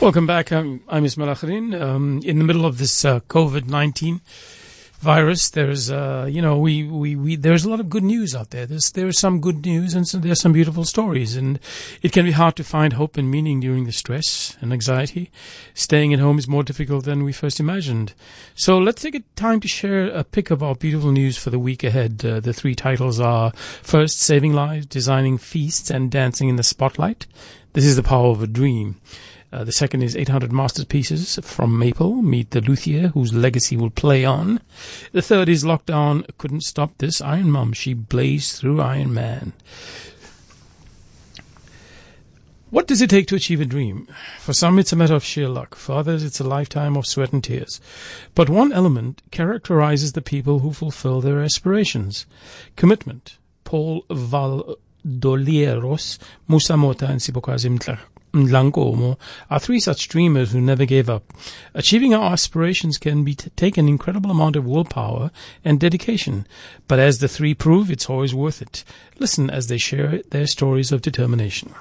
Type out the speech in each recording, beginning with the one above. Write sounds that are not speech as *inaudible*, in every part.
Welcome back. I'm, I'm Ismail Akharin. Um, in the middle of this uh, COVID 19 virus, there's, uh, you know, we, we, we, there's a lot of good news out there. There's, there's some good news and some, there's some beautiful stories. And it can be hard to find hope and meaning during the stress and anxiety. Staying at home is more difficult than we first imagined. So let's take a time to share a pick of our beautiful news for the week ahead. Uh, the three titles are first, saving lives, designing feasts and dancing in the spotlight. This is the power of a dream. Uh, the second is 800 masterpieces from Maple. Meet the luthier whose legacy will play on. The third is Lockdown Couldn't Stop This. Iron Mom, she blazed through Iron Man. What does it take to achieve a dream? For some, it's a matter of sheer luck. For others, it's a lifetime of sweat and tears. But one element characterizes the people who fulfill their aspirations commitment. Paul Valdolieros, Musa Motha, and Sibokazi Mdlankomo are three such dreamers who never gave up. Achieving our aspirations can be t- take an incredible amount of willpower and dedication, but as the three prove, it's always worth it. Listen as they share their stories of determination.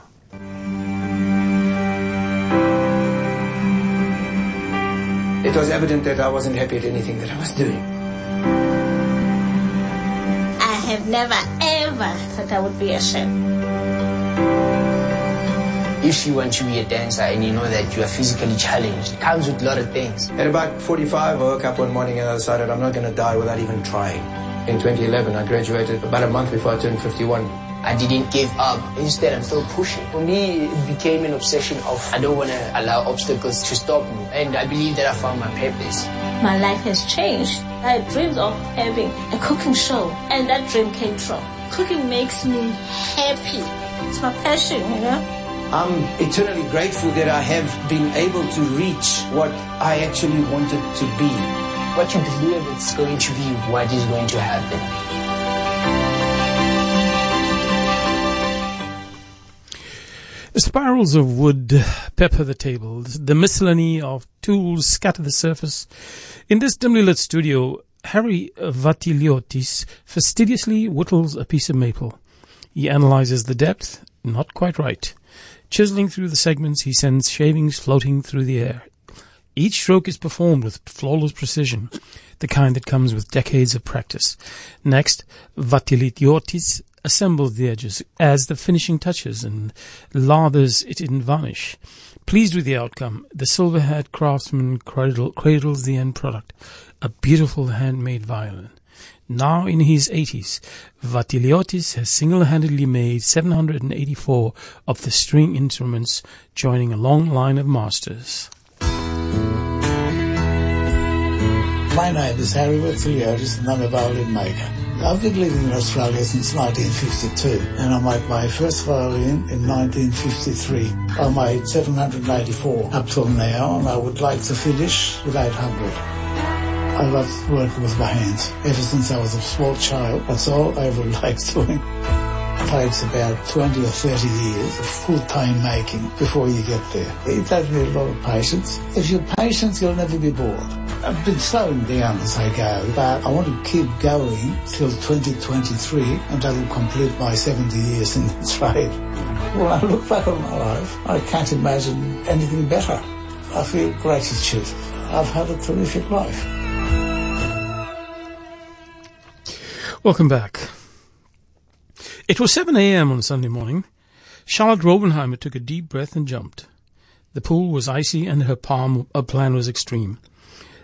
It was evident that I wasn't happy at anything that I was doing. I have never ever thought I would be a chef. If you want to be a dancer and you know that you are physically challenged, it comes with a lot of things. At about 45, I woke up one morning and I decided I'm not going to die without even trying. In 2011, I graduated about a month before I turned 51. I didn't give up. Instead, I'm still pushing. For me, it became an obsession of I don't want to allow obstacles to stop me. And I believe that I found my purpose. My life has changed. I dreamed of having a cooking show, and that dream came true. Cooking makes me happy. It's my passion, you know. I'm eternally grateful that I have been able to reach what I actually wanted to be. What you believe is going to be what is going to happen. Spirals of wood pepper the table. The miscellany of tools scatter the surface. In this dimly lit studio, Harry Vatiliotis fastidiously whittles a piece of maple. He analyzes the depth, not quite right. Chiseling through the segments, he sends shavings floating through the air. Each stroke is performed with flawless precision, the kind that comes with decades of practice. Next, Vatiliotis assembles the edges, as the finishing touches, and lathers it in varnish. Pleased with the outcome, the silver-haired craftsman cradle, cradles the end product, a beautiful handmade violin. Now in his 80s, Vatiliotis has single-handedly made 784 of the string instruments, joining a long line of masters. My name is Harry Vatiliotis and I'm a violin maker. I've been living in Australia since 1952 and I made my first violin in 1953. I made 784 up till now and I would like to finish with 800. I love working with my hands. Ever since I was a small child, that's all I ever *laughs* liked doing. It takes about 20 or 30 years of full-time making before you get there. It takes me a lot of patience. If you're patient, you'll never be bored. I've been slowing down as I go, but I want to keep going till 2023 and that'll complete my 70 years in the trade. When I look back on my life, I can't imagine anything better. I feel gratitude. I've had a terrific life. Welcome back. It was 7 a.m. on Sunday morning. Charlotte Robenheimer took a deep breath and jumped. The pool was icy and her palm uh, plan was extreme.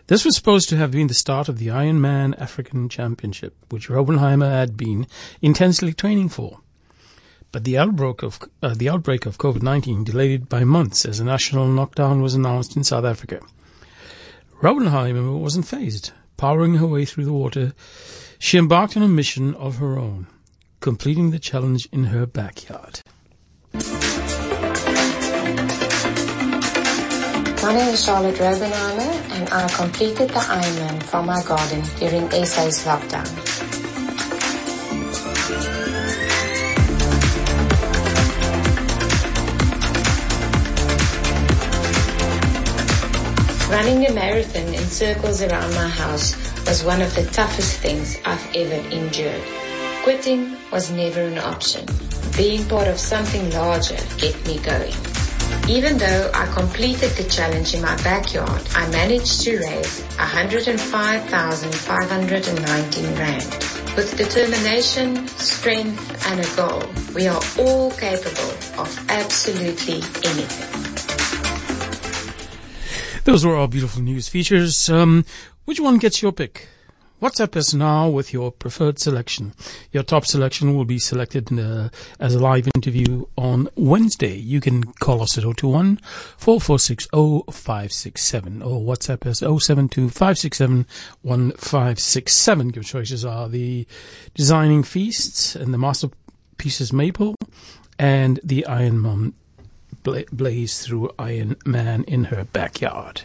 This was supposed to have been the start of the Ironman African Championship, which Robenheimer had been intensely training for. But the outbreak of uh, the outbreak of COVID-19 delayed it by months as a national lockdown was announced in South Africa. Robenheimer wasn't fazed. Powering her way through the water, she embarked on a mission of her own, completing the challenge in her backyard. My name is Charlotte Robenheimer and I completed the Ironman from my garden during SA's lockdown. Running a marathon in circles around my house was one of the toughest things I've ever endured. Quitting was never an option. Being part of something larger kept me going. Even though I completed the challenge in my backyard, I managed to raise 105,519 Rand. With determination, strength, and a goal, we are all capable of absolutely anything. Those were our beautiful news features. Um, which one gets your pick? WhatsApp us now with your preferred selection. Your top selection will be selected uh, as a live interview on Wednesday. You can call us at 021 446 0567 or WhatsApp us 072 567 1567. Your choices are the Designing Feasts and the Masterpieces Maple and the Iron bla- blaze through Iron Man in her backyard.